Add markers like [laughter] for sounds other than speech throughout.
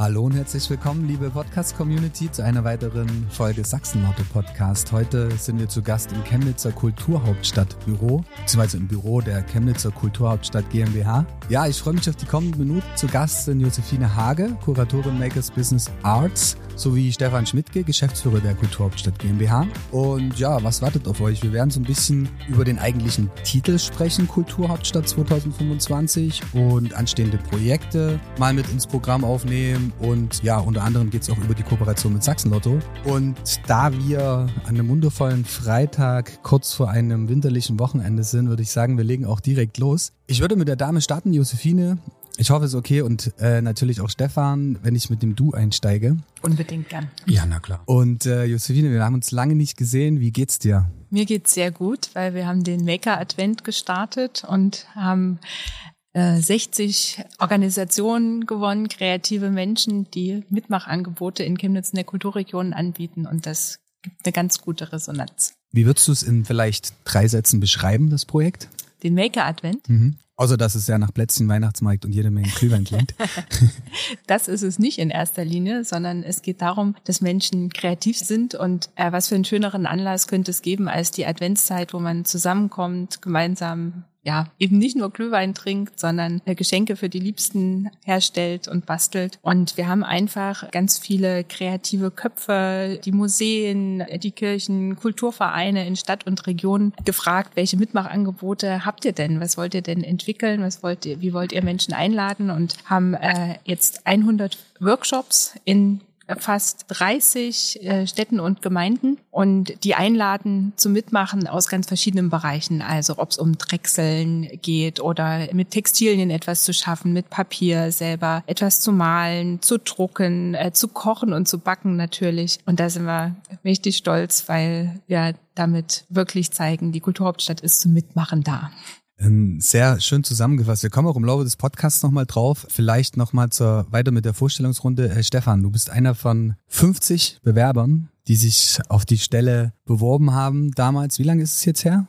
Hallo und herzlich willkommen, liebe Podcast-Community, zu einer weiteren Folge Sachsen-Lotto-Podcast. Heute sind wir zu Gast im Chemnitzer Kulturhauptstadtbüro, beziehungsweise im Büro der Chemnitzer Kulturhauptstadt GmbH. Ja, ich freue mich auf die kommenden Minuten. Zu Gast sind Josephine Hage, Kuratorin Makers Business Arts, sowie Stefan Schmidtke, Geschäftsführer der Kulturhauptstadt GmbH. Und ja, was wartet auf euch? Wir werden so ein bisschen über den eigentlichen Titel sprechen, Kulturhauptstadt 2025 und anstehende Projekte mal mit ins Programm aufnehmen und ja, unter anderem geht es auch über die Kooperation mit Sachsenlotto. Und da wir an einem wundervollen Freitag kurz vor einem winterlichen Wochenende sind, würde ich sagen, wir legen auch direkt los. Ich würde mit der Dame starten, Josephine. Ich hoffe, es ist okay und äh, natürlich auch Stefan, wenn ich mit dem Du einsteige. Unbedingt gern. Ja, na klar. Und äh, Josephine, wir haben uns lange nicht gesehen. Wie geht's dir? Mir geht's sehr gut, weil wir haben den Maker Advent gestartet und haben 60 äh, Organisationen gewonnen, kreative Menschen, die Mitmachangebote in Chemnitz in der Kulturregion anbieten und das gibt eine ganz gute Resonanz. Wie würdest du es in vielleicht drei Sätzen beschreiben, das Projekt? Den Maker Advent. Mhm. Außer dass es ja nach Plätzchen, Weihnachtsmarkt und jede Menge Glühwein klingt. [laughs] das ist es nicht in erster Linie, sondern es geht darum, dass Menschen kreativ sind und äh, was für einen schöneren Anlass könnte es geben als die Adventszeit, wo man zusammenkommt, gemeinsam ja, eben nicht nur Glühwein trinkt, sondern äh, Geschenke für die Liebsten herstellt und bastelt. Und wir haben einfach ganz viele kreative Köpfe, die Museen, die Kirchen, Kulturvereine in Stadt und Region gefragt, welche Mitmachangebote habt ihr denn? Was wollt ihr denn entwickeln? Was wollt ihr, wie wollt ihr Menschen einladen? Und haben äh, jetzt 100 Workshops in fast 30 äh, Städten und Gemeinden und die einladen zum Mitmachen aus ganz verschiedenen Bereichen. Also ob es um Drechseln geht oder mit Textilien etwas zu schaffen, mit Papier selber etwas zu malen, zu drucken, äh, zu kochen und zu backen natürlich. Und da sind wir richtig stolz, weil wir damit wirklich zeigen, die Kulturhauptstadt ist zum Mitmachen da. Ähm, sehr schön zusammengefasst. Wir kommen auch im Laufe des Podcasts nochmal drauf. Vielleicht nochmal zur, weiter mit der Vorstellungsrunde. Äh, Stefan, du bist einer von 50 Bewerbern, die sich auf die Stelle beworben haben damals. Wie lange ist es jetzt her?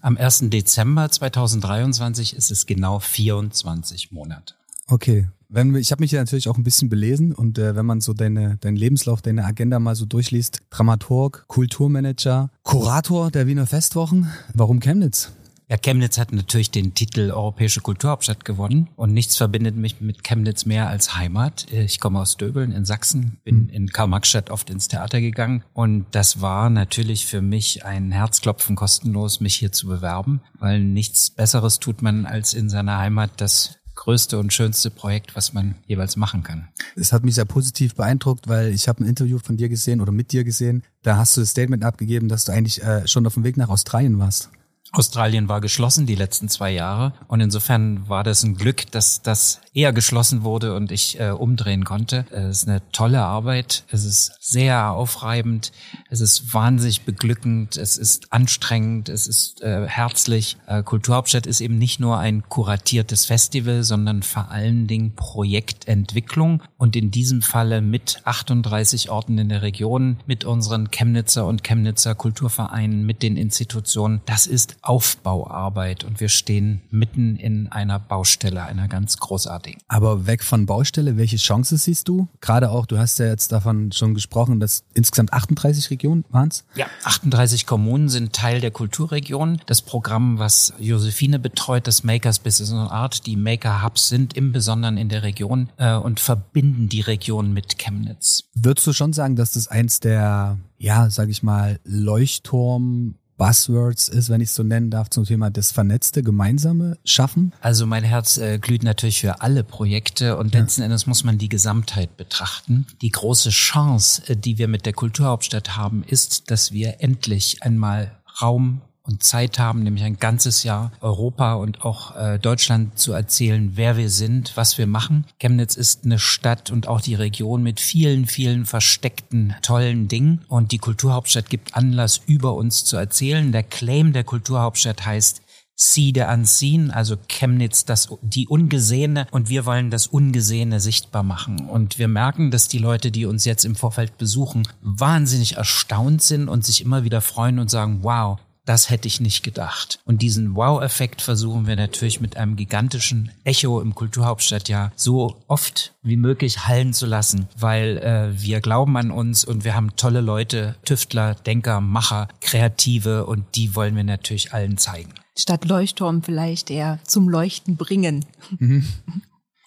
Am 1. Dezember 2023 ist es genau 24 Monate. Okay. Wenn, ich habe mich ja natürlich auch ein bisschen belesen und äh, wenn man so deine, deinen Lebenslauf, deine Agenda mal so durchliest, Dramaturg, Kulturmanager, Kurator der Wiener Festwochen, warum Chemnitz? Ja, Chemnitz hat natürlich den Titel Europäische Kulturhauptstadt gewonnen und nichts verbindet mich mit Chemnitz mehr als Heimat. Ich komme aus Döbeln in Sachsen, bin mhm. in Karl-Marx-Stadt oft ins Theater gegangen und das war natürlich für mich ein Herzklopfen kostenlos, mich hier zu bewerben, weil nichts Besseres tut man als in seiner Heimat das größte und schönste Projekt, was man jeweils machen kann. Es hat mich sehr positiv beeindruckt, weil ich habe ein Interview von dir gesehen oder mit dir gesehen. Da hast du das Statement abgegeben, dass du eigentlich äh, schon auf dem Weg nach Australien warst. Australien war geschlossen die letzten zwei Jahre. Und insofern war das ein Glück, dass das eher geschlossen wurde und ich äh, umdrehen konnte. Es ist eine tolle Arbeit, es ist sehr aufreibend, es ist wahnsinnig beglückend, es ist anstrengend, es ist äh, herzlich. Äh, Kulturhauptstadt ist eben nicht nur ein kuratiertes Festival, sondern vor allen Dingen Projektentwicklung und in diesem Falle mit 38 Orten in der Region, mit unseren Chemnitzer und Chemnitzer Kulturvereinen, mit den Institutionen. Das ist Aufbauarbeit und wir stehen mitten in einer Baustelle, einer ganz großartigen. Aber weg von Baustelle, welche Chance siehst du? Gerade auch, du hast ja jetzt davon schon gesprochen, dass insgesamt 38 Regionen waren es? Ja, 38 Kommunen sind Teil der Kulturregion. Das Programm, was Josephine betreut, das Makers Business and Art, die Maker Hubs sind im Besonderen in der Region äh, und verbinden die Region mit Chemnitz. Würdest du schon sagen, dass das eins der, ja, sag ich mal, Leuchtturm Buzzwords ist, wenn ich es so nennen darf, zum Thema das vernetzte Gemeinsame schaffen? Also mein Herz äh, glüht natürlich für alle Projekte und ja. letzten Endes muss man die Gesamtheit betrachten. Die große Chance, äh, die wir mit der Kulturhauptstadt haben, ist, dass wir endlich einmal Raum und Zeit haben, nämlich ein ganzes Jahr Europa und auch äh, Deutschland zu erzählen, wer wir sind, was wir machen. Chemnitz ist eine Stadt und auch die Region mit vielen, vielen versteckten tollen Dingen und die Kulturhauptstadt gibt Anlass, über uns zu erzählen. Der Claim der Kulturhauptstadt heißt See the Unseen, also Chemnitz, das, die Ungesehene und wir wollen das Ungesehene sichtbar machen. Und wir merken, dass die Leute, die uns jetzt im Vorfeld besuchen, wahnsinnig erstaunt sind und sich immer wieder freuen und sagen, wow, das hätte ich nicht gedacht. Und diesen Wow-Effekt versuchen wir natürlich mit einem gigantischen Echo im Kulturhauptstadtjahr so oft wie möglich hallen zu lassen, weil äh, wir glauben an uns und wir haben tolle Leute, Tüftler, Denker, Macher, Kreative und die wollen wir natürlich allen zeigen. Statt Leuchtturm vielleicht eher zum Leuchten bringen. Mhm.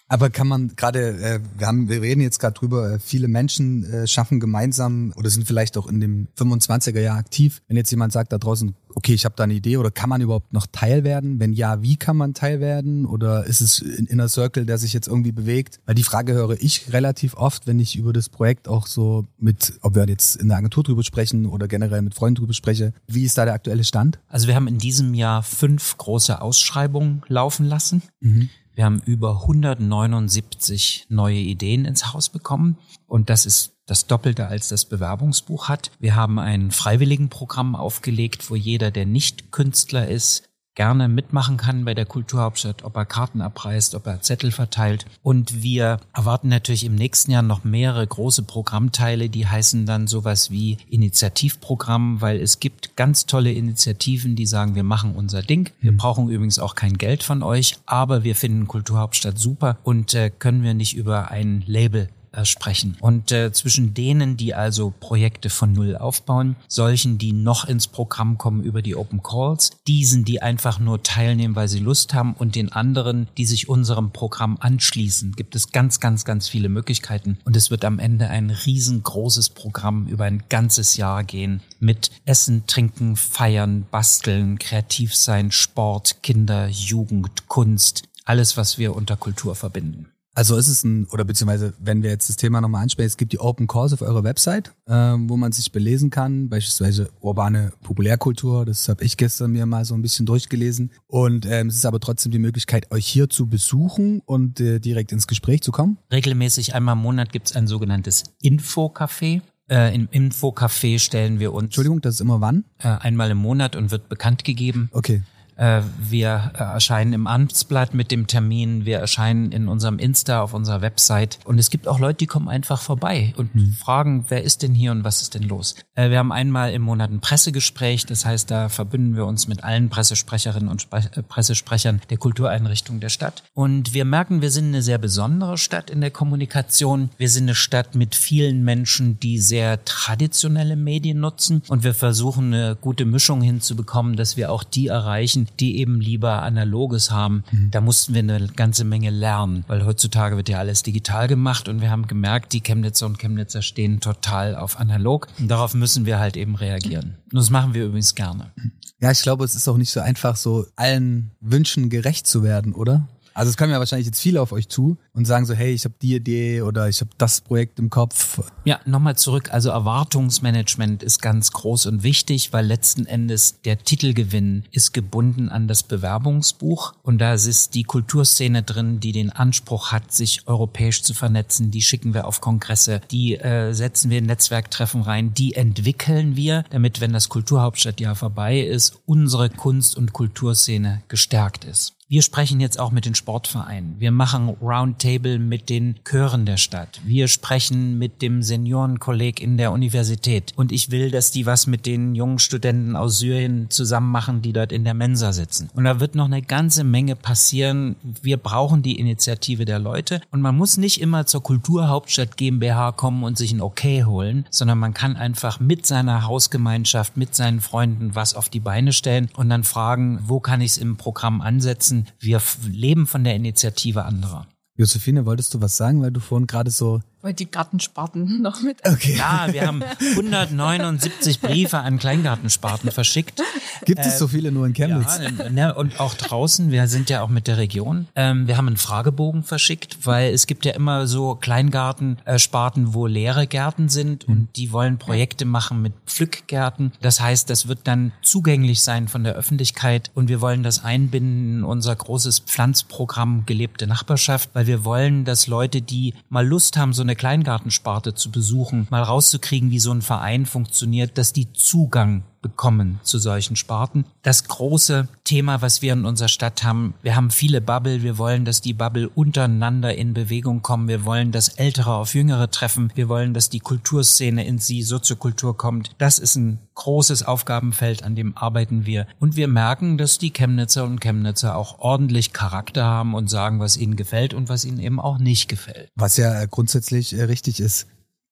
Aber kann man gerade, äh, wir haben, wir reden jetzt gerade drüber, äh, viele Menschen äh, schaffen gemeinsam oder sind vielleicht auch in dem 25er Jahr aktiv. Wenn jetzt jemand sagt da draußen, okay, ich habe da eine Idee oder kann man überhaupt noch Teil werden? Wenn ja, wie kann man Teil werden? Oder ist es ein Inner Circle, der sich jetzt irgendwie bewegt? Weil die Frage höre ich relativ oft, wenn ich über das Projekt auch so mit, ob wir jetzt in der Agentur drüber sprechen oder generell mit Freunden drüber spreche. Wie ist da der aktuelle Stand? Also wir haben in diesem Jahr fünf große Ausschreibungen laufen lassen. Mhm. Wir haben über 179 neue Ideen ins Haus bekommen und das ist das Doppelte als das Bewerbungsbuch hat. Wir haben ein Freiwilligenprogramm aufgelegt, wo jeder, der nicht Künstler ist, gerne mitmachen kann bei der Kulturhauptstadt, ob er Karten abreißt, ob er Zettel verteilt. Und wir erwarten natürlich im nächsten Jahr noch mehrere große Programmteile, die heißen dann sowas wie Initiativprogramm, weil es gibt ganz tolle Initiativen, die sagen, wir machen unser Ding. Wir mhm. brauchen übrigens auch kein Geld von euch, aber wir finden Kulturhauptstadt super und äh, können wir nicht über ein Label äh, sprechen. Und äh, zwischen denen, die also Projekte von Null aufbauen, solchen, die noch ins Programm kommen über die Open Calls, diesen, die einfach nur teilnehmen, weil sie Lust haben und den anderen, die sich unserem Programm anschließen, gibt es ganz, ganz, ganz viele Möglichkeiten. Und es wird am Ende ein riesengroßes Programm über ein ganzes Jahr gehen mit Essen, Trinken, Feiern, Basteln, kreativ sein, Sport, Kinder, Jugend, Kunst, alles, was wir unter Kultur verbinden. Also ist es ein, oder beziehungsweise, wenn wir jetzt das Thema nochmal ansprechen, es gibt die Open Calls auf eurer Website, ähm, wo man sich belesen kann, beispielsweise urbane Populärkultur, das habe ich gestern mir mal so ein bisschen durchgelesen. Und ähm, es ist aber trotzdem die Möglichkeit, euch hier zu besuchen und äh, direkt ins Gespräch zu kommen. Regelmäßig einmal im Monat gibt es ein sogenanntes Infocafé. Äh, Im Infocafé stellen wir uns. Entschuldigung, das ist immer wann? Äh, einmal im Monat und wird bekannt gegeben. Okay. Äh, wir äh, erscheinen im Amtsblatt mit dem Termin, wir erscheinen in unserem Insta auf unserer Website und es gibt auch Leute, die kommen einfach vorbei und mhm. fragen, wer ist denn hier und was ist denn los? Äh, wir haben einmal im Monat ein Pressegespräch, das heißt, da verbünden wir uns mit allen Pressesprecherinnen und Spre Pressesprechern der Kultureinrichtungen der Stadt und wir merken, wir sind eine sehr besondere Stadt in der Kommunikation. Wir sind eine Stadt mit vielen Menschen, die sehr traditionelle Medien nutzen und wir versuchen eine gute Mischung hinzubekommen, dass wir auch die erreichen, die eben lieber Analoges haben. Mhm. Da mussten wir eine ganze Menge lernen, weil heutzutage wird ja alles digital gemacht und wir haben gemerkt, die Chemnitzer und Chemnitzer stehen total auf analog und darauf müssen wir halt eben reagieren. Und das machen wir übrigens gerne. Ja, ich glaube, es ist auch nicht so einfach, so allen Wünschen gerecht zu werden, oder? Also es kommen ja wahrscheinlich jetzt viele auf euch zu und sagen so, hey, ich habe die Idee oder ich habe das Projekt im Kopf. Ja, nochmal zurück. Also Erwartungsmanagement ist ganz groß und wichtig, weil letzten Endes der Titelgewinn ist gebunden an das Bewerbungsbuch und da ist die Kulturszene drin, die den Anspruch hat, sich europäisch zu vernetzen. Die schicken wir auf Kongresse, die äh, setzen wir in Netzwerktreffen rein, die entwickeln wir, damit, wenn das Kulturhauptstadtjahr vorbei ist, unsere Kunst- und Kulturszene gestärkt ist. Wir sprechen jetzt auch mit den Sportvereinen. Wir machen Roundtable mit den Chören der Stadt. Wir sprechen mit dem Seniorenkolleg in der Universität. Und ich will, dass die was mit den jungen Studenten aus Syrien zusammen machen, die dort in der Mensa sitzen. Und da wird noch eine ganze Menge passieren. Wir brauchen die Initiative der Leute. Und man muss nicht immer zur Kulturhauptstadt GmbH kommen und sich ein Okay holen, sondern man kann einfach mit seiner Hausgemeinschaft, mit seinen Freunden was auf die Beine stellen und dann fragen, wo kann ich es im Programm ansetzen? Wir leben von der Initiative anderer. Josephine, wolltest du was sagen, weil du vorhin gerade so wollte die Gartensparten [laughs] noch mit. Okay. Ja, wir haben 179 Briefe an Kleingartensparten verschickt. Gibt es so ähm, viele nur in Chemnitz? Ja, ne, und auch draußen. Wir sind ja auch mit der Region. Ähm, wir haben einen Fragebogen verschickt, weil es gibt ja immer so Kleingartensparten, wo leere Gärten sind und die wollen Projekte machen mit Pflückgärten. Das heißt, das wird dann zugänglich sein von der Öffentlichkeit und wir wollen das einbinden in unser großes Pflanzprogramm gelebte Nachbarschaft, weil wir wollen, dass Leute, die mal Lust haben, so eine Kleingartensparte zu besuchen, mal rauszukriegen, wie so ein Verein funktioniert, dass die Zugang bekommen zu solchen Sparten. Das große Thema, was wir in unserer Stadt haben, wir haben viele Bubble, wir wollen, dass die Bubble untereinander in Bewegung kommen, wir wollen, dass Ältere auf Jüngere treffen, wir wollen, dass die Kulturszene in sie Soziokultur kommt. Das ist ein großes Aufgabenfeld, an dem arbeiten wir. Und wir merken, dass die Chemnitzer und Chemnitzer auch ordentlich Charakter haben und sagen, was ihnen gefällt und was ihnen eben auch nicht gefällt. Was ja grundsätzlich äh, richtig ist.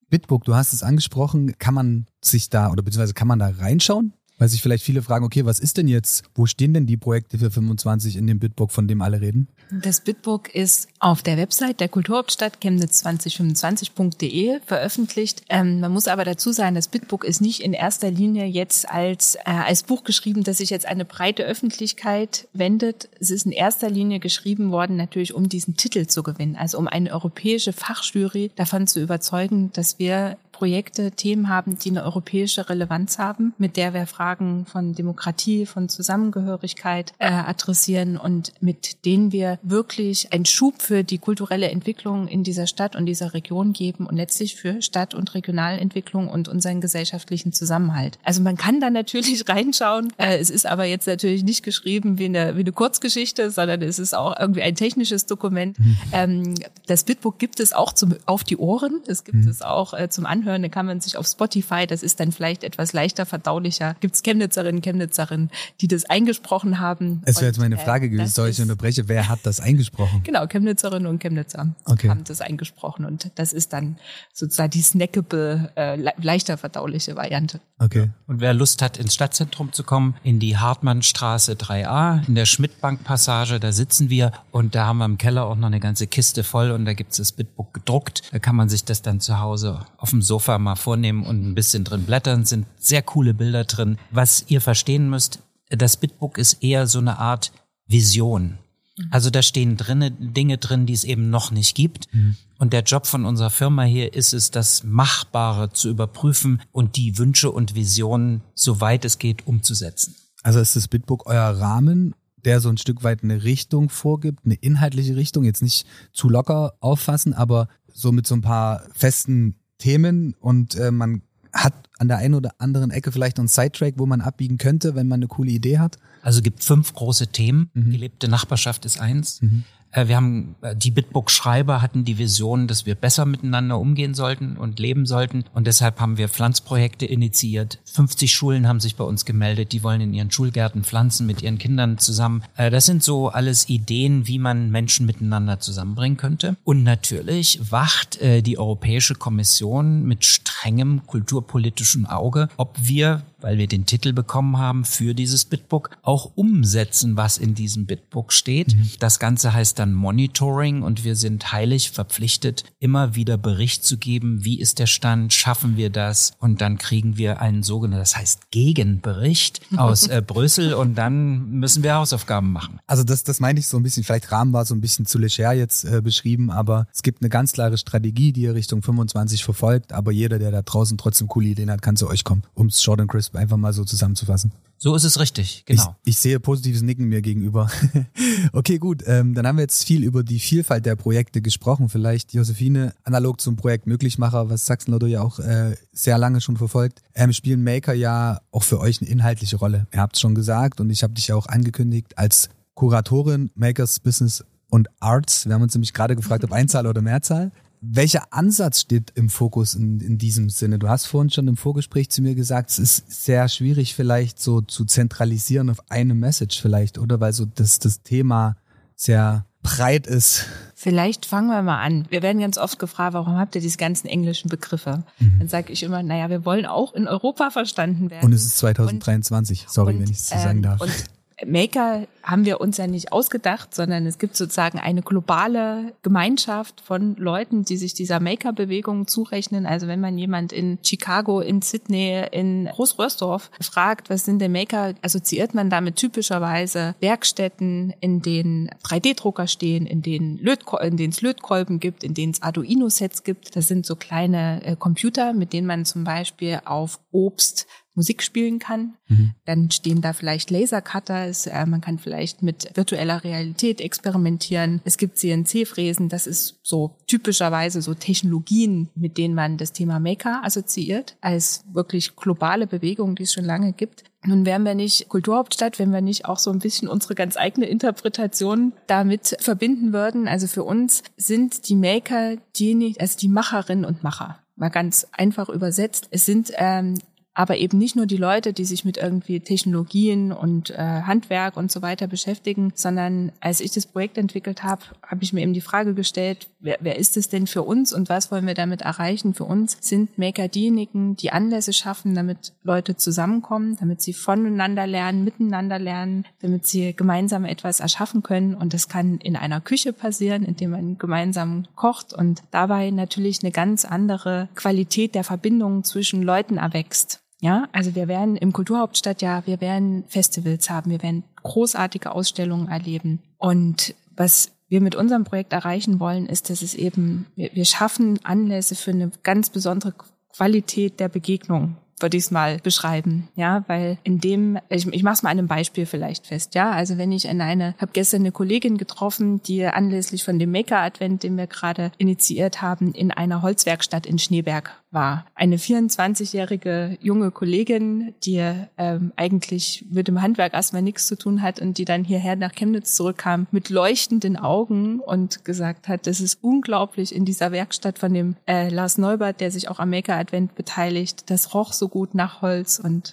Bitbook, du hast es angesprochen, kann man sich da oder beziehungsweise kann man da reinschauen? Weil sich vielleicht viele fragen, okay, was ist denn jetzt, wo stehen denn die Projekte für 25 in dem Bitbook, von dem alle reden? Das Bitbook ist auf der Website der Kulturhauptstadt chemnitz2025.de veröffentlicht. Ähm, man muss aber dazu sagen, das Bitbook ist nicht in erster Linie jetzt als, äh, als Buch geschrieben, das sich jetzt eine breite Öffentlichkeit wendet. Es ist in erster Linie geschrieben worden, natürlich um diesen Titel zu gewinnen, also um eine europäische Fachjury davon zu überzeugen, dass wir Projekte, Themen haben, die eine europäische Relevanz haben, mit der wir Fragen von Demokratie, von Zusammengehörigkeit äh, adressieren und mit denen wir wirklich einen Schub für die kulturelle Entwicklung in dieser Stadt und dieser Region geben und letztlich für Stadt- und Regionalentwicklung und unseren gesellschaftlichen Zusammenhalt. Also man kann da natürlich [laughs] reinschauen. Äh, es ist aber jetzt natürlich nicht geschrieben wie eine, wie eine Kurzgeschichte, sondern es ist auch irgendwie ein technisches Dokument. Mhm. Ähm, das Bitbook gibt es auch zum, auf die Ohren. Es gibt mhm. es auch äh, zum Anhören anhören, dann kann man sich auf Spotify, das ist dann vielleicht etwas leichter verdaulicher, gibt es Chemnitzerinnen, Chemnitzerinnen, die das eingesprochen haben. Es wäre jetzt meine äh, Frage gewesen, soll ich unterbreche, wer hat das eingesprochen? Genau, Chemnitzerinnen und Chemnitzer okay. haben das eingesprochen und das ist dann sozusagen die snackable, äh, leichter verdauliche Variante. Okay. Und wer Lust hat, ins Stadtzentrum zu kommen, in die Hartmannstraße 3a, in der Schmidtbank-Passage, da sitzen wir und da haben wir im Keller auch noch eine ganze Kiste voll und da gibt's das Bitbook gedruckt. Da kann man sich das dann zu Hause auf dem Sofa Sofa mal vornehmen und ein bisschen drin blättern, sind sehr coole Bilder drin. Was ihr verstehen müsst, das Bitbook ist eher so eine Art Vision. Mhm. Also da stehen drinne Dinge drin, die es eben noch nicht gibt. Mhm. Und der Job von unserer Firma hier ist es, das Machbare zu überprüfen und die Wünsche und Visionen, soweit es geht, umzusetzen. Also ist das Bitbook euer Rahmen, der so ein Stück weit eine Richtung vorgibt, eine inhaltliche Richtung, jetzt nicht zu locker auffassen, aber so mit so ein paar festen Themen und äh, man hat an der einen oder anderen Ecke vielleicht noch einen Sidetrack, wo man abbiegen könnte, wenn man eine coole Idee hat? Also gibt fünf große Themen. Mhm. Gelebte Nachbarschaft ist eins. Mhm. Äh, wir haben, äh, die Bitbook-Schreiber hatten die Vision, dass wir besser miteinander umgehen sollten und leben sollten. Und deshalb haben wir Pflanzprojekte initiiert. 50 Schulen haben sich bei uns gemeldet. Die wollen in ihren Schulgärten pflanzen mit ihren Kindern zusammen. Äh, das sind so alles Ideen, wie man Menschen miteinander zusammenbringen könnte. Und natürlich wacht die Europäische Kommission mit strengem kulturpolitischem Auge, ob wir weil wir den Titel bekommen haben für dieses Bitbook, auch umsetzen, was in diesem Bitbook steht. Mhm. Das Ganze heißt dann Monitoring und wir sind heilig verpflichtet, immer wieder Bericht zu geben, wie ist der Stand, schaffen wir das und dann kriegen wir einen sogenannten, das heißt Gegenbericht [laughs] aus äh, Brüssel und dann müssen wir Hausaufgaben machen. Also das, das meine ich so ein bisschen, vielleicht Rahmen war so ein bisschen zu leger jetzt äh, beschrieben, aber es gibt eine ganz klare Strategie, die ihr Richtung 25 verfolgt, aber jeder, der da draußen trotzdem coole Ideen hat, kann zu euch kommen, um es short and crisp einfach mal so zusammenzufassen. So ist es richtig, genau. Ich, ich sehe positives Nicken mir gegenüber. [laughs] okay, gut. Ähm, dann haben wir jetzt viel über die Vielfalt der Projekte gesprochen. Vielleicht, Josephine, analog zum Projekt Möglichmacher, was Sachsen-Lotto ja auch äh, sehr lange schon verfolgt, ähm, spielen Maker ja auch für euch eine inhaltliche Rolle. Ihr habt es schon gesagt und ich habe dich ja auch angekündigt als Kuratorin Makers Business und Arts. Wir haben uns nämlich gerade gefragt, ob Einzahl oder Mehrzahl. Welcher Ansatz steht im Fokus in, in diesem Sinne? Du hast vorhin schon im Vorgespräch zu mir gesagt, es ist sehr schwierig vielleicht so zu zentralisieren auf eine Message vielleicht, oder? Weil so das, das Thema sehr breit ist. Vielleicht fangen wir mal an. Wir werden ganz oft gefragt, warum habt ihr diese ganzen englischen Begriffe? Mhm. Dann sage ich immer, naja, wir wollen auch in Europa verstanden werden. Und es ist 2023, und, sorry, und, wenn ich es so sagen ähm, darf. Und Maker haben wir uns ja nicht ausgedacht, sondern es gibt sozusagen eine globale Gemeinschaft von Leuten, die sich dieser Maker-Bewegung zurechnen. Also wenn man jemand in Chicago, in Sydney, in Großröhrsdorf fragt, was sind denn Maker, assoziiert man damit typischerweise Werkstätten, in denen 3D-Drucker stehen, in denen, Lötko in denen es Lötkolben gibt, in denen es Arduino-Sets gibt. Das sind so kleine äh, Computer, mit denen man zum Beispiel auf Obst Musik spielen kann. Mhm. Dann stehen da vielleicht Lasercutter, äh, man kann vielleicht mit virtueller Realität experimentieren. Es gibt CNC-Fräsen, das ist so typischerweise so Technologien, mit denen man das Thema Maker assoziiert, als wirklich globale Bewegung, die es schon lange gibt. Nun wären wir nicht Kulturhauptstadt, wenn wir nicht auch so ein bisschen unsere ganz eigene Interpretation damit verbinden würden. Also für uns sind die Maker diejenigen, also die Macherinnen und Macher mal ganz einfach übersetzt. Es sind ähm, aber eben nicht nur die Leute, die sich mit irgendwie Technologien und äh, Handwerk und so weiter beschäftigen, sondern als ich das Projekt entwickelt habe, habe ich mir eben die Frage gestellt, wer, wer ist es denn für uns und was wollen wir damit erreichen? Für uns sind Maker diejenigen, die Anlässe schaffen, damit Leute zusammenkommen, damit sie voneinander lernen, miteinander lernen, damit sie gemeinsam etwas erschaffen können. Und das kann in einer Küche passieren, indem man gemeinsam kocht und dabei natürlich eine ganz andere Qualität der Verbindung zwischen Leuten erwächst. Ja, also wir werden im Kulturhauptstadt ja, wir werden Festivals haben, wir werden großartige Ausstellungen erleben. Und was wir mit unserem Projekt erreichen wollen, ist, dass es eben, wir, wir schaffen Anlässe für eine ganz besondere Qualität der Begegnung würde ich es mal beschreiben, ja, weil in dem, ich, ich mache es mal einem Beispiel vielleicht fest, ja, also wenn ich in eine, habe gestern eine Kollegin getroffen, die anlässlich von dem Maker-Advent, den wir gerade initiiert haben, in einer Holzwerkstatt in Schneeberg war. Eine 24-jährige junge Kollegin, die ähm, eigentlich mit dem Handwerk erstmal nichts zu tun hat und die dann hierher nach Chemnitz zurückkam mit leuchtenden Augen und gesagt hat, das ist unglaublich in dieser Werkstatt von dem äh, Lars Neubert, der sich auch am Maker Advent beteiligt. Das roch so gut nach Holz und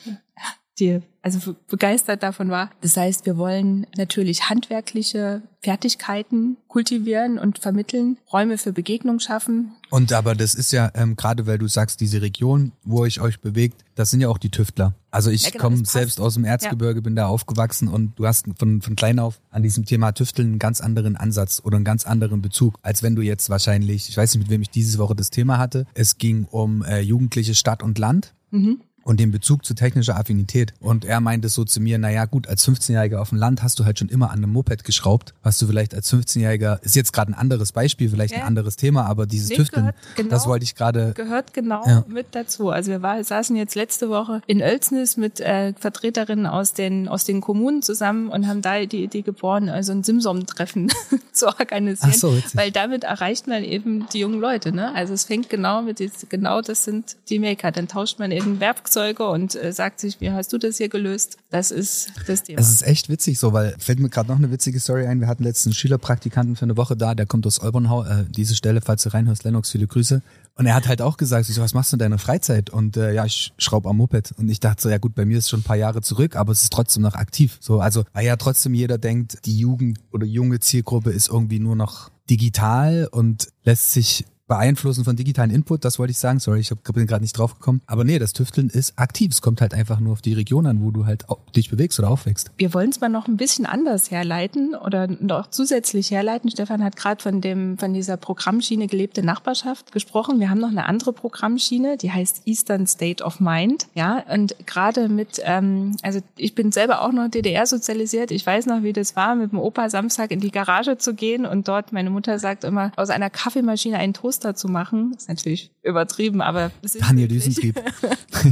die also begeistert davon war. Das heißt, wir wollen natürlich handwerkliche Fertigkeiten kultivieren und vermitteln, Räume für Begegnung schaffen. Und aber das ist ja, ähm, gerade weil du sagst, diese Region, wo ich euch bewegt, das sind ja auch die Tüftler. Also ich ja, genau, komme selbst aus dem Erzgebirge, ja. bin da aufgewachsen und du hast von, von klein auf an diesem Thema Tüfteln einen ganz anderen Ansatz oder einen ganz anderen Bezug, als wenn du jetzt wahrscheinlich, ich weiß nicht, mit wem ich diese Woche das Thema hatte, es ging um äh, jugendliche Stadt und Land. Mhm und den Bezug zu technischer Affinität. Und er meinte so zu mir, naja gut, als 15-Jähriger auf dem Land hast du halt schon immer an einem Moped geschraubt, was du vielleicht als 15-Jähriger, ist jetzt gerade ein anderes Beispiel, vielleicht ja. ein anderes Thema, aber dieses nee, Tüfteln, genau, das wollte ich gerade. Gehört genau ja. mit dazu. Also wir war, saßen jetzt letzte Woche in Oelsnis mit äh, Vertreterinnen aus den, aus den Kommunen zusammen und haben da die Idee geboren, also ein Simsom-Treffen [laughs] zu organisieren. Ach so, weil damit erreicht man eben die jungen Leute. Ne? Also es fängt genau mit, genau das sind die Maker. Dann tauscht man eben Werkzeuge Werkzeuge und äh, sagt sich, wie hast du das hier gelöst? Das ist das Thema. Es ist echt witzig so, weil fällt mir gerade noch eine witzige Story ein. Wir hatten letzten Schülerpraktikanten für eine Woche da, der kommt aus Olbernhau, äh, diese Stelle, falls du reinhörst, Lennox, viele Grüße. Und er hat halt auch gesagt, so, was machst du in deiner Freizeit? Und äh, ja, ich schraube am Moped. Und ich dachte so, ja gut, bei mir ist schon ein paar Jahre zurück, aber es ist trotzdem noch aktiv. So, also weil ja trotzdem jeder denkt, die Jugend oder junge Zielgruppe ist irgendwie nur noch digital und lässt sich Beeinflussen von digitalen Input, das wollte ich sagen. Sorry, ich bin gerade nicht drauf gekommen. Aber nee, das Tüfteln ist aktiv. Es kommt halt einfach nur auf die Region an, wo du halt dich bewegst oder aufwächst. Wir wollen es mal noch ein bisschen anders herleiten oder noch zusätzlich herleiten. Stefan hat gerade von dem von dieser Programmschiene gelebte Nachbarschaft gesprochen. Wir haben noch eine andere Programmschiene, die heißt Eastern State of Mind. Ja, und gerade mit, ähm, also ich bin selber auch noch DDR sozialisiert. Ich weiß noch, wie das war, mit dem Opa Samstag in die Garage zu gehen und dort, meine Mutter sagt immer, aus einer Kaffeemaschine einen Toast Toaster zu machen. Ist natürlich übertrieben, aber es ist Daniel Düsentrieb.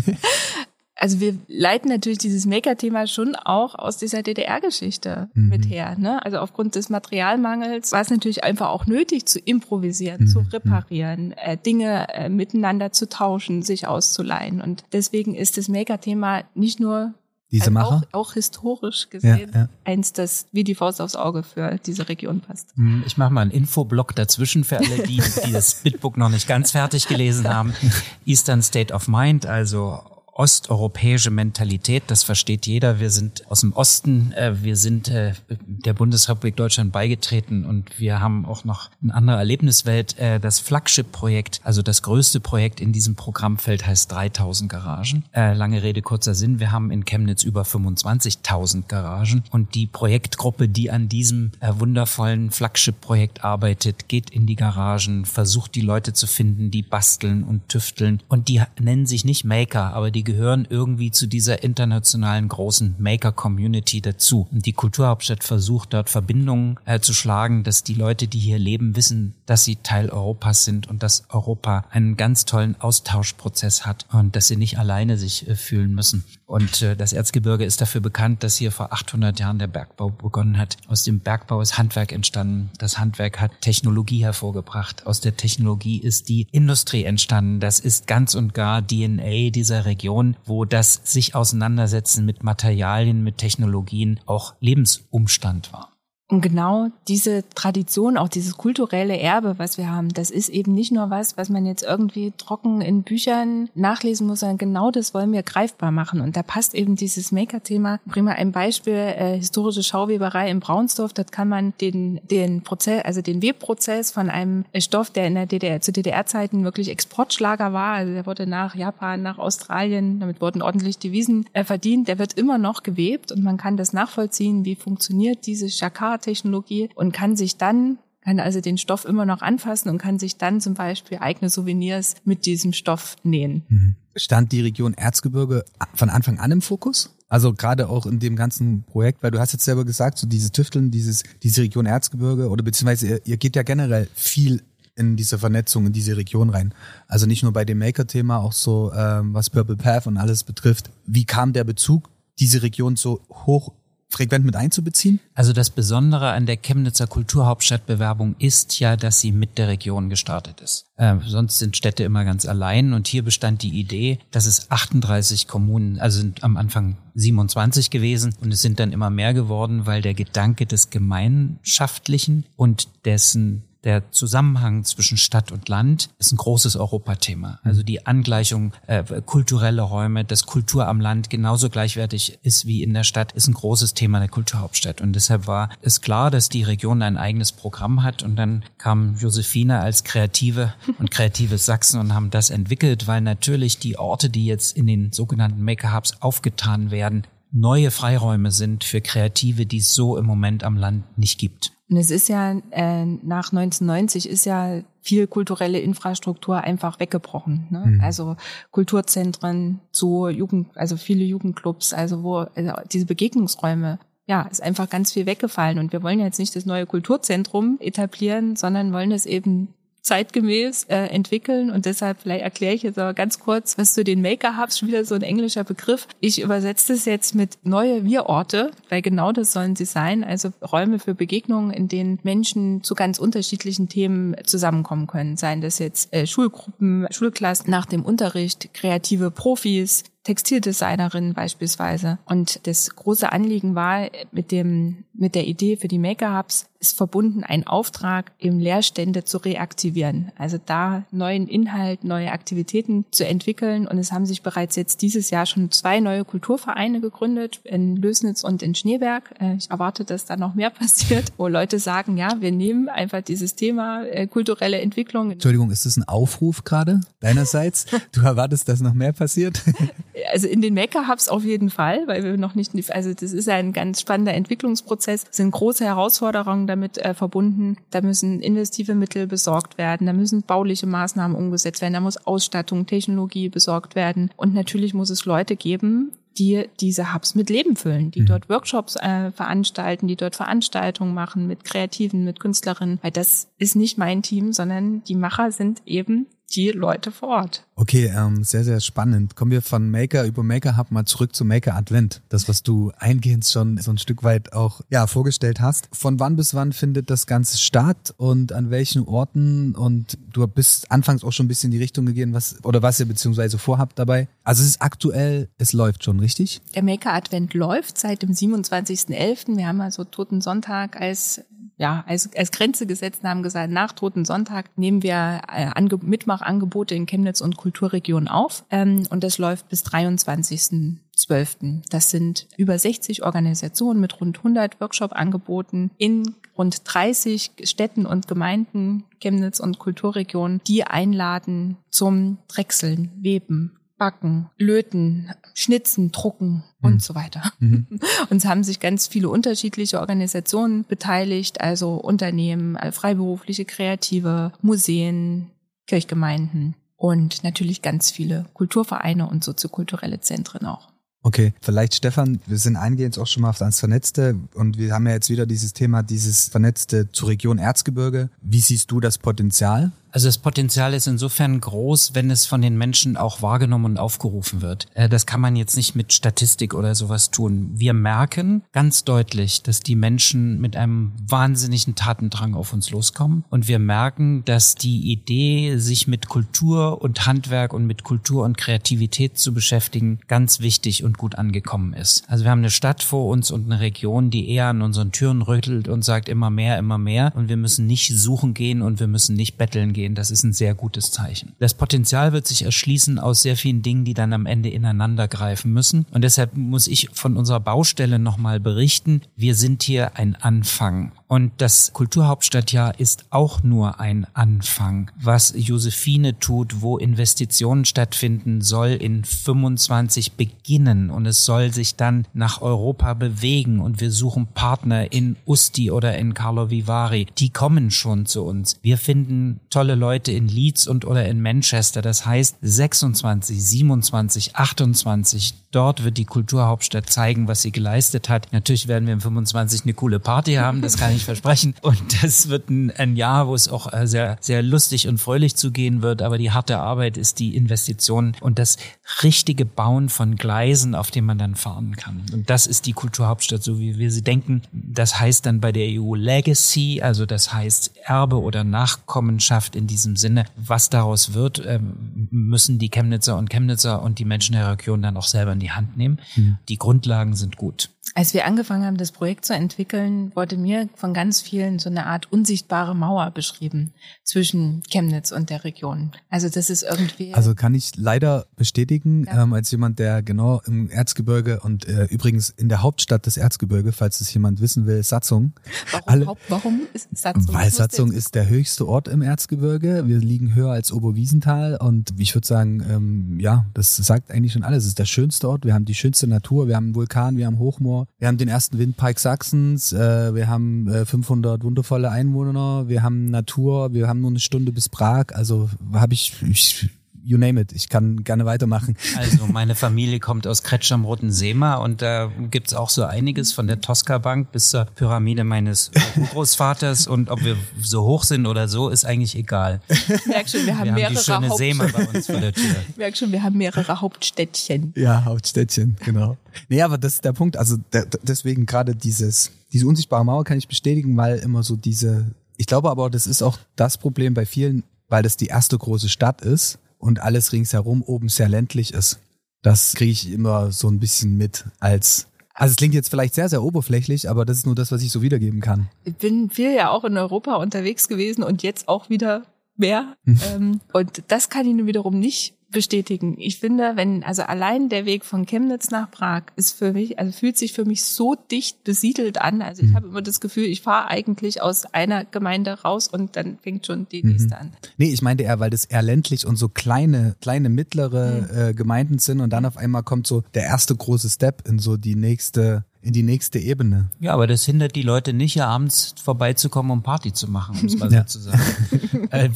[laughs] also wir leiten natürlich dieses Maker-Thema schon auch aus dieser DDR-Geschichte mhm. mit her. Ne? Also aufgrund des Materialmangels war es natürlich einfach auch nötig zu improvisieren, mhm. zu reparieren, äh, Dinge äh, miteinander zu tauschen, sich auszuleihen. Und deswegen ist das Maker-Thema nicht nur diese also Macher? Auch, auch historisch gesehen ja, ja. eins, das wie die Faust aufs Auge für diese Region passt. Hm, ich mache mal einen Infoblock dazwischen für alle, die, die das Bitbook noch nicht ganz fertig gelesen haben. [laughs] Eastern State of Mind, also osteuropäische Mentalität, das versteht jeder. Wir sind aus dem Osten, äh, wir sind äh, der Bundesrepublik Deutschland beigetreten und wir haben auch noch eine andere Erlebniswelt. Äh, das Flagship-Projekt, also das größte Projekt in diesem Programmfeld heißt 3000 Garagen. Lange Rede, kurzer Sinn. Wir haben in Chemnitz über 25.000 Garagen und die Projektgruppe, die an diesem wundervollen Flagship-Projekt arbeitet, geht in die Garagen, versucht die Leute zu finden, die basteln und tüfteln und die nennen sich nicht Maker, aber die gehören irgendwie zu dieser internationalen großen Maker-Community dazu. Und die Kulturhauptstadt versucht dort Verbindungen äh, zu schlagen, dass die Leute, die hier leben, wissen, dass sie Teil Europas sind und dass Europa einen ganz tollen Austauschprozess hat und dass sie nicht alleine sich äh, fühlen müssen. Und äh, das Erzgebirge ist dafür bekannt, dass hier vor 800 Jahren der Bergbau begonnen hat. Aus dem Bergbau ist Handwerk entstanden. Das Handwerk hat Technologie hervorgebracht. Aus der Technologie ist die Industrie entstanden. Das ist ganz und gar DNA dieser Region, wo das sich auseinandersetzen mit Materialien, mit Technologien auch Lebensumstand war. Und genau diese Tradition, auch dieses kulturelle Erbe, was wir haben, das ist eben nicht nur was, was man jetzt irgendwie trocken in Büchern nachlesen muss, sondern genau das wollen wir greifbar machen. Und da passt eben dieses Maker-Thema. Bring mal ein Beispiel, äh, historische Schauweberei in Braunsdorf. Dort kann man den, den Prozess, also den Webprozess von einem Stoff, der in der DDR, zu DDR-Zeiten wirklich Exportschlager war, also der wurde nach Japan, nach Australien, damit wurden ordentlich Devisen äh, verdient, der wird immer noch gewebt und man kann das nachvollziehen, wie funktioniert diese Jacquard Technologie und kann sich dann kann also den Stoff immer noch anfassen und kann sich dann zum Beispiel eigene Souvenirs mit diesem Stoff nähen. Mhm. Stand die Region Erzgebirge von Anfang an im Fokus? Also gerade auch in dem ganzen Projekt, weil du hast jetzt selber gesagt, so diese Tüfteln, dieses, diese Region Erzgebirge oder beziehungsweise ihr, ihr geht ja generell viel in diese Vernetzung, in diese Region rein. Also nicht nur bei dem Maker-Thema, auch so ähm, was Purple Path und alles betrifft. Wie kam der Bezug, diese Region so hoch frequent mit einzubeziehen? Also das Besondere an der Chemnitzer Kulturhauptstadtbewerbung ist ja, dass sie mit der Region gestartet ist. Äh, sonst sind Städte immer ganz allein und hier bestand die Idee, dass es 38 Kommunen, also sind am Anfang 27 gewesen und es sind dann immer mehr geworden, weil der Gedanke des Gemeinschaftlichen und dessen der Zusammenhang zwischen Stadt und Land ist ein großes Europathema. Also die Angleichung äh, kulturelle Räume, dass Kultur am Land genauso gleichwertig ist wie in der Stadt, ist ein großes Thema der Kulturhauptstadt. Und deshalb war es klar, dass die Region ein eigenes Programm hat. Und dann kam Josephine als Kreative und kreatives Sachsen und haben das entwickelt, weil natürlich die Orte, die jetzt in den sogenannten Maker-Hubs aufgetan werden, neue Freiräume sind für Kreative, die es so im Moment am Land nicht gibt. Und es ist ja äh, nach 1990 ist ja viel kulturelle Infrastruktur einfach weggebrochen. Ne? Mhm. Also Kulturzentren, so Jugend, also viele Jugendclubs, also wo also diese Begegnungsräume ja, ist einfach ganz viel weggefallen. Und wir wollen jetzt nicht das neue Kulturzentrum etablieren, sondern wollen es eben zeitgemäß äh, entwickeln und deshalb vielleicht erkläre ich jetzt aber ganz kurz, was du den Maker Hubs, schon wieder so ein englischer Begriff. Ich übersetze das jetzt mit neue Wir-Orte, weil genau das sollen sie sein, also Räume für Begegnungen, in denen Menschen zu ganz unterschiedlichen Themen zusammenkommen können. Seien das jetzt äh, Schulgruppen, Schulklassen nach dem Unterricht, kreative Profis, Textildesignerin beispielsweise. Und das große Anliegen war mit dem, mit der Idee für die Maker Hubs ist verbunden ein Auftrag, eben Leerstände zu reaktivieren. Also da neuen Inhalt, neue Aktivitäten zu entwickeln. Und es haben sich bereits jetzt dieses Jahr schon zwei neue Kulturvereine gegründet, in Lösnitz und in Schneeberg. Äh, ich erwarte, dass da noch mehr [laughs] passiert, wo Leute sagen, ja, wir nehmen einfach dieses Thema äh, kulturelle Entwicklung. Entschuldigung, ist das ein Aufruf gerade deinerseits? [laughs] Du erwartest, dass noch mehr passiert? [laughs] also in den Maker-Hubs auf jeden Fall, weil wir noch nicht, also das ist ein ganz spannender Entwicklungsprozess, es sind große Herausforderungen damit äh, verbunden. Da müssen investive Mittel besorgt werden, da müssen bauliche Maßnahmen umgesetzt werden, da muss Ausstattung, Technologie besorgt werden. Und natürlich muss es Leute geben, die diese Hubs mit Leben füllen, die mhm. dort Workshops äh, veranstalten, die dort Veranstaltungen machen mit Kreativen, mit Künstlerinnen, weil das ist nicht mein Team, sondern die Macher sind eben die Leute vor Ort. Okay, ähm, sehr, sehr spannend. Kommen wir von Maker über Maker Hub mal zurück zu Maker Advent. Das, was du eingehend schon so ein Stück weit auch ja, vorgestellt hast. Von wann bis wann findet das Ganze statt und an welchen Orten? Und du bist anfangs auch schon ein bisschen in die Richtung gegangen, was oder was ihr beziehungsweise vorhabt dabei. Also es ist aktuell, es läuft schon, richtig? Der Maker Advent läuft seit dem 27.11. Wir haben also Toten Sonntag als ja, als, als Grenze gesetzt und haben gesagt, nach Toten Sonntag nehmen wir äh, Ange Mitmachangebote in Chemnitz und Kulturregion auf. Ähm, und das läuft bis 23.12. Das sind über 60 Organisationen mit rund 100 Workshop-Angeboten in rund 30 Städten und Gemeinden Chemnitz und Kulturregion, die einladen zum Drechseln, Weben, Backen, Löten, Schnitzen, Drucken und mhm. so weiter. Mhm. [laughs] Und es haben sich ganz viele unterschiedliche Organisationen beteiligt, also Unternehmen, freiberufliche Kreative, Museen, Kirchgemeinden. und natürlich ganz viele Kulturvereine und soziokulturelle Zentren auch. Okay, vielleicht Stefan, wir sind eingehend auch schon mal auf das Vernetzte und wir haben ja jetzt wieder dieses Thema, dieses Vernetzte zur Region Erzgebirge. Wie siehst du das Potenzial? Also das Potenzial ist insofern groß, wenn es von den Menschen auch wahrgenommen und aufgerufen wird. Äh, das kann man jetzt nicht mit Statistik oder sowas tun. Wir merken ganz deutlich, dass die Menschen mit einem wahnsinnigen Tatendrang auf uns loskommen. Und wir merken, dass die Idee, sich mit Kultur und Handwerk und mit Kultur und Kreativität zu beschäftigen, ganz wichtig und gut angekommen ist. Also wir haben eine Stadt vor uns und eine Region, die eher an unseren Türen rüttelt und sagt immer mehr, immer mehr. Und wir müssen nicht suchen gehen und wir müssen nicht betteln gehen gehen, das ist ein sehr gutes Zeichen. Das Potenzial wird sich erschließen aus sehr vielen Dingen, die dann am Ende ineinander greifen müssen. Und deshalb muss ich von unserer Baustelle nochmal berichten. Wir sind hier ein Anfang. Und das Kulturhauptstadtjahr ist auch nur ein Anfang. Was Josephine tut, wo Investitionen stattfinden, soll in 25 beginnen und es soll sich dann nach Europa bewegen und wir suchen Partner in Usti oder in Carlo Vivari. Die kommen schon zu uns. Wir finden tolle Leute in Leeds und oder in Manchester. Das heißt 26, 27, 28. Dort wird die Kulturhauptstadt zeigen, was sie geleistet hat. Natürlich werden wir in 25 eine coole Party haben. Das kann ich ich versprechen. Und [laughs] das wird ein, ein Jahr, wo es auch äh, sehr, sehr lustig und fröhlich zugehen wird. Aber die harte Arbeit ist die Investition und das richtige Bauen von Gleisen, auf denen man dann fahren kann. Und das ist die Kulturhauptstadt, so wie wir sie denken. Das heißt dann bei der EU Legacy, also das heißt Erbe oder Nachkommenschaft in diesem Sinne. Was daraus wird, ähm, müssen die Chemnitzer und Chemnitzer und die Menschen der Region dann auch selber in die Hand nehmen. Mhm. Die Grundlagen sind gut. Als wir angefangen haben, das Projekt zu entwickeln, wurde mir von ganz vielen so eine Art unsichtbare Mauer beschrieben zwischen Chemnitz und der Region. Also das ist irgendwie. Also kann ich leider bestätigen, ja. ähm, als jemand, der genau im Erzgebirge und äh, übrigens in der Hauptstadt des Erzgebirge, falls es jemand wissen will, Satzung. Warum, Alle, Haupt, warum ist Satzung? Weil Satzung ist der höchste Ort im Erzgebirge. Wir liegen höher als Oberwiesenthal und ich würde sagen, ähm, ja, das sagt eigentlich schon alles. Es ist der schönste Ort. Wir haben die schönste Natur. Wir haben einen Vulkan, wir haben Hochmoor. Wir haben den ersten Windpark Sachsens, äh, wir haben äh, 500 wundervolle Einwohner, wir haben Natur, wir haben nur eine Stunde bis Prag. Also habe ich, ich you name it. Ich kann gerne weitermachen. Also meine Familie kommt aus Kretsch am Roten Seema und da gibt's auch so einiges von der Tosca Bank bis zur Pyramide meines Großvaters und ob wir so hoch sind oder so, ist eigentlich egal. Merk schon, wir haben wir mehrere haben die schöne Seema bei uns vor der Tür. Merk schon, wir haben mehrere Hauptstädtchen. Ja, Hauptstädtchen, genau. Nee, aber das ist der Punkt. Also der, deswegen gerade dieses, diese unsichtbare Mauer kann ich bestätigen, weil immer so diese, ich glaube aber, das ist auch das Problem bei vielen, weil das die erste große Stadt ist und alles ringsherum oben sehr ländlich ist. Das kriege ich immer so ein bisschen mit als also es klingt jetzt vielleicht sehr, sehr oberflächlich, aber das ist nur das, was ich so wiedergeben kann. Ich bin viel ja auch in Europa unterwegs gewesen und jetzt auch wieder mehr. Hm. ähm, und das kann ich nun wiederum nicht bestätigen. Ich finde, wenn, also allein der Weg von Chemnitz nach Prag ist für mich, also fühlt sich für mich so dicht besiedelt an. Also ich mhm. habe immer das Gefühl, ich fahre eigentlich aus einer Gemeinde raus und dann fängt schon die mhm. nächste an. Nee, ich meinte eher, weil das eher ländlich und so kleine, kleine mittlere mhm. äh, Gemeinden sind und dann auf einmal kommt so der erste große Step in so die nächste in die nächste Ebene. Ja, aber das hindert die Leute nicht, ja abends vorbeizukommen, um Party zu machen, um es mal ja. so zu sagen. [laughs] äh,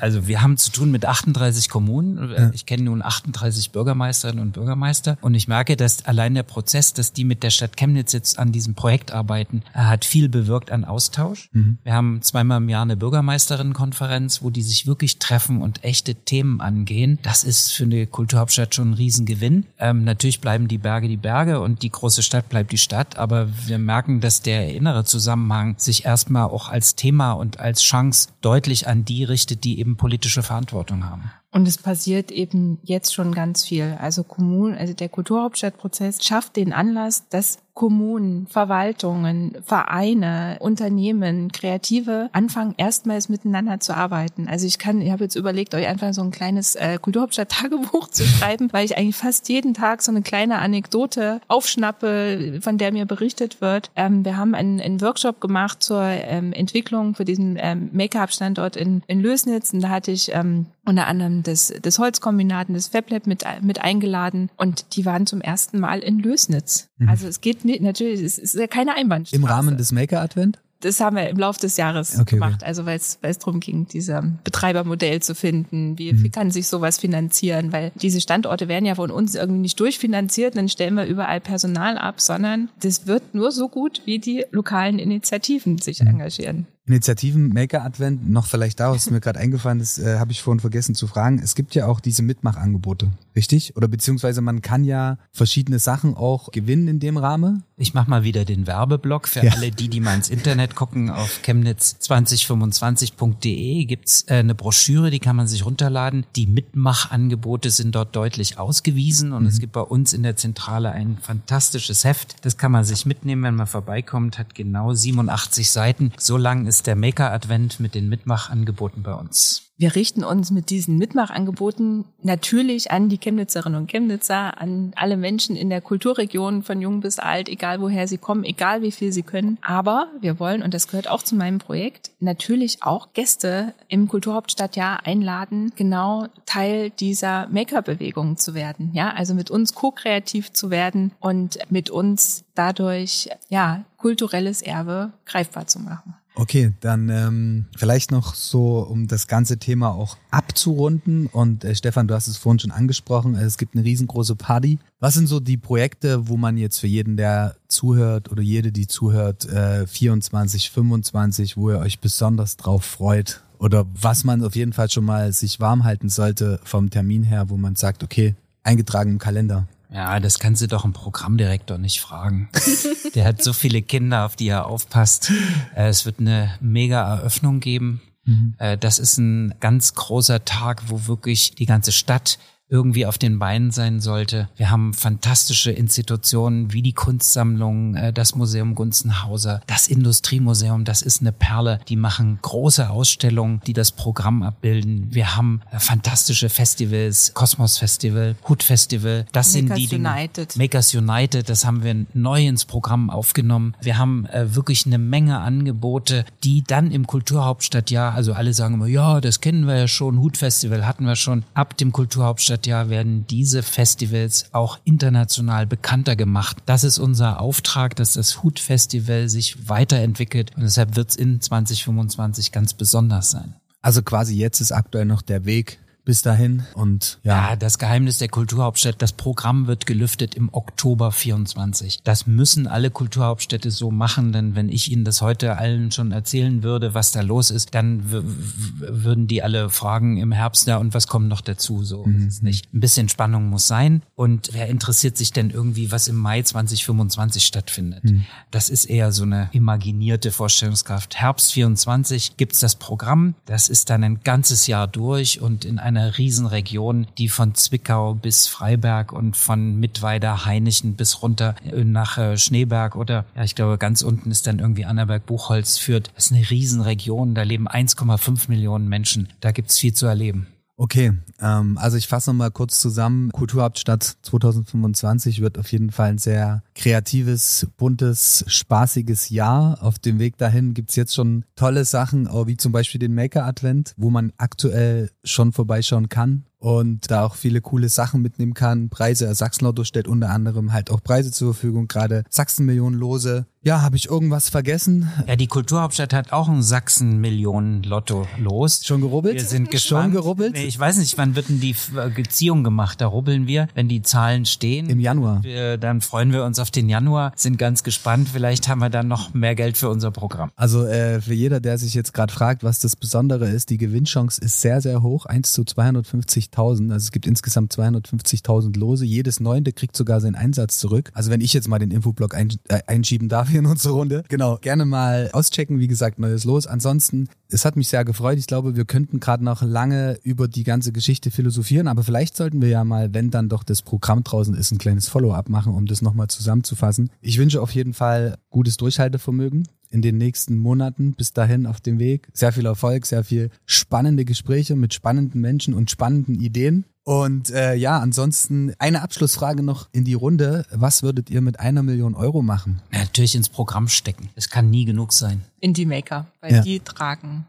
also wir haben zu tun mit 38 Kommunen. Ja. Ich kenne nun 38 Bürgermeisterinnen und Bürgermeister und ich merke, dass allein der Prozess, dass die mit der Stadt Chemnitz jetzt an diesem Projekt arbeiten, hat viel bewirkt an Austausch. Mhm. Wir haben zweimal im Jahr eine Bürgermeisterinnenkonferenz, wo die sich wirklich treffen und echte Themen angehen. Das ist für eine Kulturhauptstadt schon ein Riesengewinn. Ähm, natürlich bleiben die Berge die Berge und die große Stadt bleibt bleibt die Stadt, aber wir merken, dass der innere Zusammenhang sich erstmal auch als Thema und als Chance deutlich an die richtet, die eben politische Verantwortung haben. Und es passiert eben jetzt schon ganz viel. Also Kommunen, also der Kulturhauptstadtprozess schafft den Anlass, dass Kommunen, Verwaltungen, Vereine, Unternehmen, Kreative anfangen erstmals miteinander zu arbeiten. Also ich kann, ich habe jetzt überlegt, euch einfach so ein kleines äh, Kulturhauptstadt-Tagebuch [laughs] zu schreiben, weil ich eigentlich fast jeden Tag so eine kleine Anekdote aufschnappe, von der mir berichtet wird. Ähm, wir haben einen, einen, Workshop gemacht zur ähm, Entwicklung für diesen ähm, Make-up-Standort in, in Lösnitz und da hatte ich ähm, unter anderem des, des Holzkombinaten, des FabLab mit, mit eingeladen und die waren zum ersten Mal in Lösnitz. Mhm. Also es geht nicht, natürlich, es ist ja keine Einbahnstraße. Im Rahmen des Maker-Advent? das haben wir im Laufe des Jahres okay, gemacht. Okay. Also weil es weil es darum ging, dieses Betreibermodell zu finden. Wie, mhm. wie kann sich sowas finanzieren? Weil diese Standorte werden ja von uns irgendwie nicht durchfinanziert, dann stellen wir überall Personal ab, sondern das wird nur so gut, wie die lokalen Initiativen sich mhm. engagieren. Initiativen Maker Advent, noch vielleicht da, was mir gerade eingefallen ist, äh, habe ich vorhin vergessen zu fragen. Es gibt ja auch diese Mitmachangebote, richtig? Oder beziehungsweise man kann ja verschiedene Sachen auch gewinnen in dem Rahmen. Ich mache mal wieder den Werbeblock für ja. alle die, die mal ins Internet gucken. Auf chemnitz2025.de gibt's äh, eine Broschüre, die kann man sich runterladen. Die Mitmachangebote sind dort deutlich ausgewiesen und mhm. es gibt bei uns in der Zentrale ein fantastisches Heft. Das kann man sich mitnehmen, wenn man vorbeikommt. Hat genau 87 Seiten. So lang ist ist der Maker-Advent mit den Mitmachangeboten bei uns. Wir richten uns mit diesen Mitmachangeboten natürlich an die Chemnitzerinnen und Chemnitzer, an alle Menschen in der Kulturregion von jung bis alt, egal woher sie kommen, egal wie viel sie können. Aber wir wollen, und das gehört auch zu meinem Projekt, natürlich auch Gäste im Kulturhauptstadtjahr einladen, genau Teil dieser Maker-Bewegung zu werden. Ja, also mit uns ko-kreativ zu werden und mit uns dadurch, ja, kulturelles Erbe greifbar zu machen. Okay, dann ähm, vielleicht noch so, um das ganze Thema auch abzurunden. Und äh, Stefan, du hast es vorhin schon angesprochen, es gibt eine riesengroße Party. Was sind so die Projekte, wo man jetzt für jeden, der zuhört oder jede, die zuhört, äh, 24, 25, wo ihr euch besonders drauf freut? Oder was man auf jeden Fall schon mal sich warm halten sollte vom Termin her, wo man sagt, okay, eingetragen im Kalender. Ja, das kannst du doch im Programmdirektor nicht fragen. [laughs] Der hat so viele Kinder, auf die er aufpasst. Äh, es wird eine mega Eröffnung geben. Mhm. Äh, das ist ein ganz großer Tag, wo wirklich die ganze Stadt irgendwie auf den Beinen sein sollte. Wir haben fantastische Institutionen wie die Kunstsammlung, äh, das Museum Gunzenhauser, das Industriemuseum, das ist eine Perle. Die machen große Ausstellungen, die das Programm abbilden. Wir haben äh, fantastische Festivals, Kosmos Festival, Hut Festival. Das Makers sind die Dinge. United. Makers United, das haben wir neu ins Programm aufgenommen. Wir haben äh, wirklich eine Menge Angebote, die dann im Kulturhauptstadtjahr, also alle sagen immer, ja, das kennen wir ja schon, Hut Festival hatten wir schon. Ab dem Kulturhauptstadt Jahr werden diese Festivals auch international bekannter gemacht. Das ist unser Auftrag, dass das Hut Festival sich weiterentwickelt und deshalb wird es in 2025 ganz besonders sein. Also quasi jetzt ist aktuell noch der Weg bis dahin und ja. ja. das Geheimnis der Kulturhauptstadt, das Programm wird gelüftet im Oktober 24. Das müssen alle Kulturhauptstädte so machen, denn wenn ich Ihnen das heute allen schon erzählen würde, was da los ist, dann würden die alle fragen im Herbst, ja, und was kommt noch dazu? So mhm. ist es nicht. Ein bisschen Spannung muss sein und wer interessiert sich denn irgendwie, was im Mai 2025 stattfindet? Mhm. Das ist eher so eine imaginierte Vorstellungskraft. Herbst 24 gibt's das Programm, das ist dann ein ganzes Jahr durch und in einer eine Riesenregion, die von Zwickau bis Freiberg und von Mittweida, Heinichen bis runter nach äh, Schneeberg oder ja, ich glaube ganz unten ist dann irgendwie Annaberg-Buchholz führt. Das ist eine Riesenregion, da leben 1,5 Millionen Menschen. Da gibt's viel zu erleben. Okay, ähm, also ich fasse nochmal kurz zusammen. Kulturhauptstadt 2025 wird auf jeden Fall ein sehr kreatives, buntes, spaßiges Jahr. Auf dem Weg dahin gibt's jetzt schon tolle Sachen, wie zum Beispiel den Maker-Advent, wo man aktuell schon vorbeischauen kann und da auch viele coole Sachen mitnehmen kann. Preise, Sachsen-Lotto stellt unter anderem halt auch Preise zur Verfügung, gerade Sachsen-Millionen-Lose, ja, habe ich irgendwas vergessen? Ja, die Kulturhauptstadt hat auch ein Sachsen-Millionen-Lotto los. Schon gerubbelt? Wir sind gespannt. Schon gerubbelt? Nee, ich weiß nicht, wann wird denn die Geziehung gemacht? Da rubbeln wir, wenn die Zahlen stehen. Im Januar. Wir, dann freuen wir uns auf den Januar, sind ganz gespannt. Vielleicht haben wir dann noch mehr Geld für unser Programm. Also äh, für jeder, der sich jetzt gerade fragt, was das Besondere ist, die Gewinnchance ist sehr, sehr hoch. 1 zu 250.000. Also es gibt insgesamt 250.000 Lose. Jedes Neunte kriegt sogar seinen Einsatz zurück. Also wenn ich jetzt mal den Infoblock ein, äh, einschieben darf, in unsere Runde. Genau, gerne mal auschecken. Wie gesagt, neues los. Ansonsten, es hat mich sehr gefreut. Ich glaube, wir könnten gerade noch lange über die ganze Geschichte philosophieren, aber vielleicht sollten wir ja mal, wenn dann doch das Programm draußen ist, ein kleines Follow-up machen, um das nochmal zusammenzufassen. Ich wünsche auf jeden Fall gutes Durchhaltevermögen in den nächsten Monaten bis dahin auf dem Weg. Sehr viel Erfolg, sehr viel spannende Gespräche mit spannenden Menschen und spannenden Ideen. Und äh, ja, ansonsten eine Abschlussfrage noch in die Runde. Was würdet ihr mit einer Million Euro machen? Ja, natürlich ins Programm stecken. Es kann nie genug sein. In die Maker, weil ja. die tragen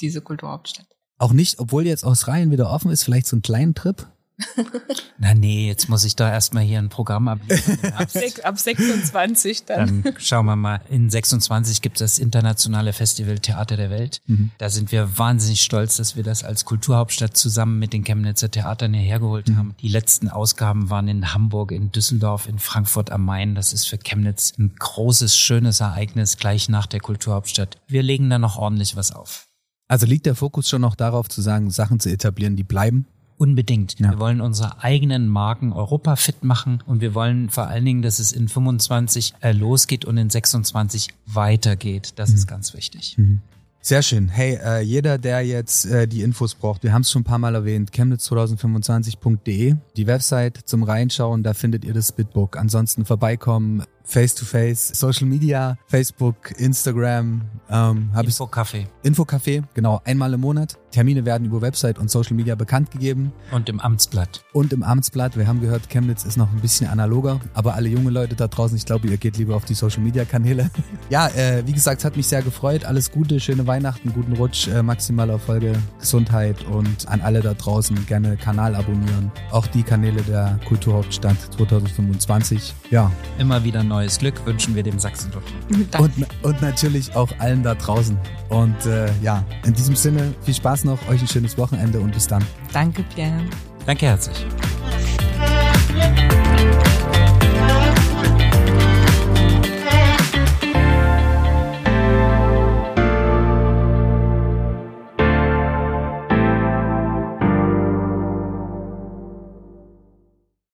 diese Kulturhauptstadt. Auch nicht, obwohl jetzt Australien wieder offen ist, vielleicht so einen kleinen Trip [laughs] Na nee, jetzt muss ich da erstmal hier ein Programm abliefern. ab, ab 26 dann. Dann schauen wir mal. In 26 gibt es das internationale Festival Theater der Welt. Mhm. Da sind wir wahnsinnig stolz, dass wir das als Kulturhauptstadt zusammen mit den Chemnitzer Theatern hierher geholt mhm. haben. Die letzten Ausgaben waren in Hamburg, in Düsseldorf, in Frankfurt am Main. Das ist für Chemnitz ein großes, schönes Ereignis gleich nach der Kulturhauptstadt. Wir legen da noch ordentlich was auf. Also liegt der Fokus schon noch darauf zu sagen, Sachen zu etablieren, die bleiben? Unbedingt. Ja. Wir wollen unsere eigenen Marken Europa fit machen und wir wollen vor allen Dingen, dass es in 25 äh, losgeht und in 26 weitergeht. Das mhm. ist ganz wichtig. Mhm. Sehr schön. Hey, äh, jeder, der jetzt äh, die Infos braucht, wir haben es schon ein paar Mal erwähnt, chemnitz2025.de, die Website zum Reinschauen, da findet ihr das Bitbook. Ansonsten vorbeikommen, Face-to-Face, Social Media, Facebook, Instagram. Ähm, Infocafé. Infocafé, genau, einmal im Monat. Termine werden über Website und Social Media bekannt gegeben. Und im Amtsblatt. Und im Amtsblatt. Wir haben gehört, Chemnitz ist noch ein bisschen analoger, aber alle junge Leute da draußen, ich glaube, ihr geht lieber auf die Social Media Kanäle. [laughs] ja, äh, wie gesagt, es hat mich sehr gefreut. Alles Gute, schöne Weihnachten, guten Rutsch, äh, maximale Erfolge, Gesundheit und an alle da draußen gerne Kanal abonnieren. Auch die Kanäle der Kulturhauptstadt 2025. Ja. Immer wieder neu neues Glück wünschen wir dem Sachsen-Doktor. [laughs] Und, und natürlich auch allen da draußen. Und äh, ja, in diesem Sinne, viel Spaß noch, euch ein schönes Wochenende und bis dann. Danke, Pierre. Danke herzlich.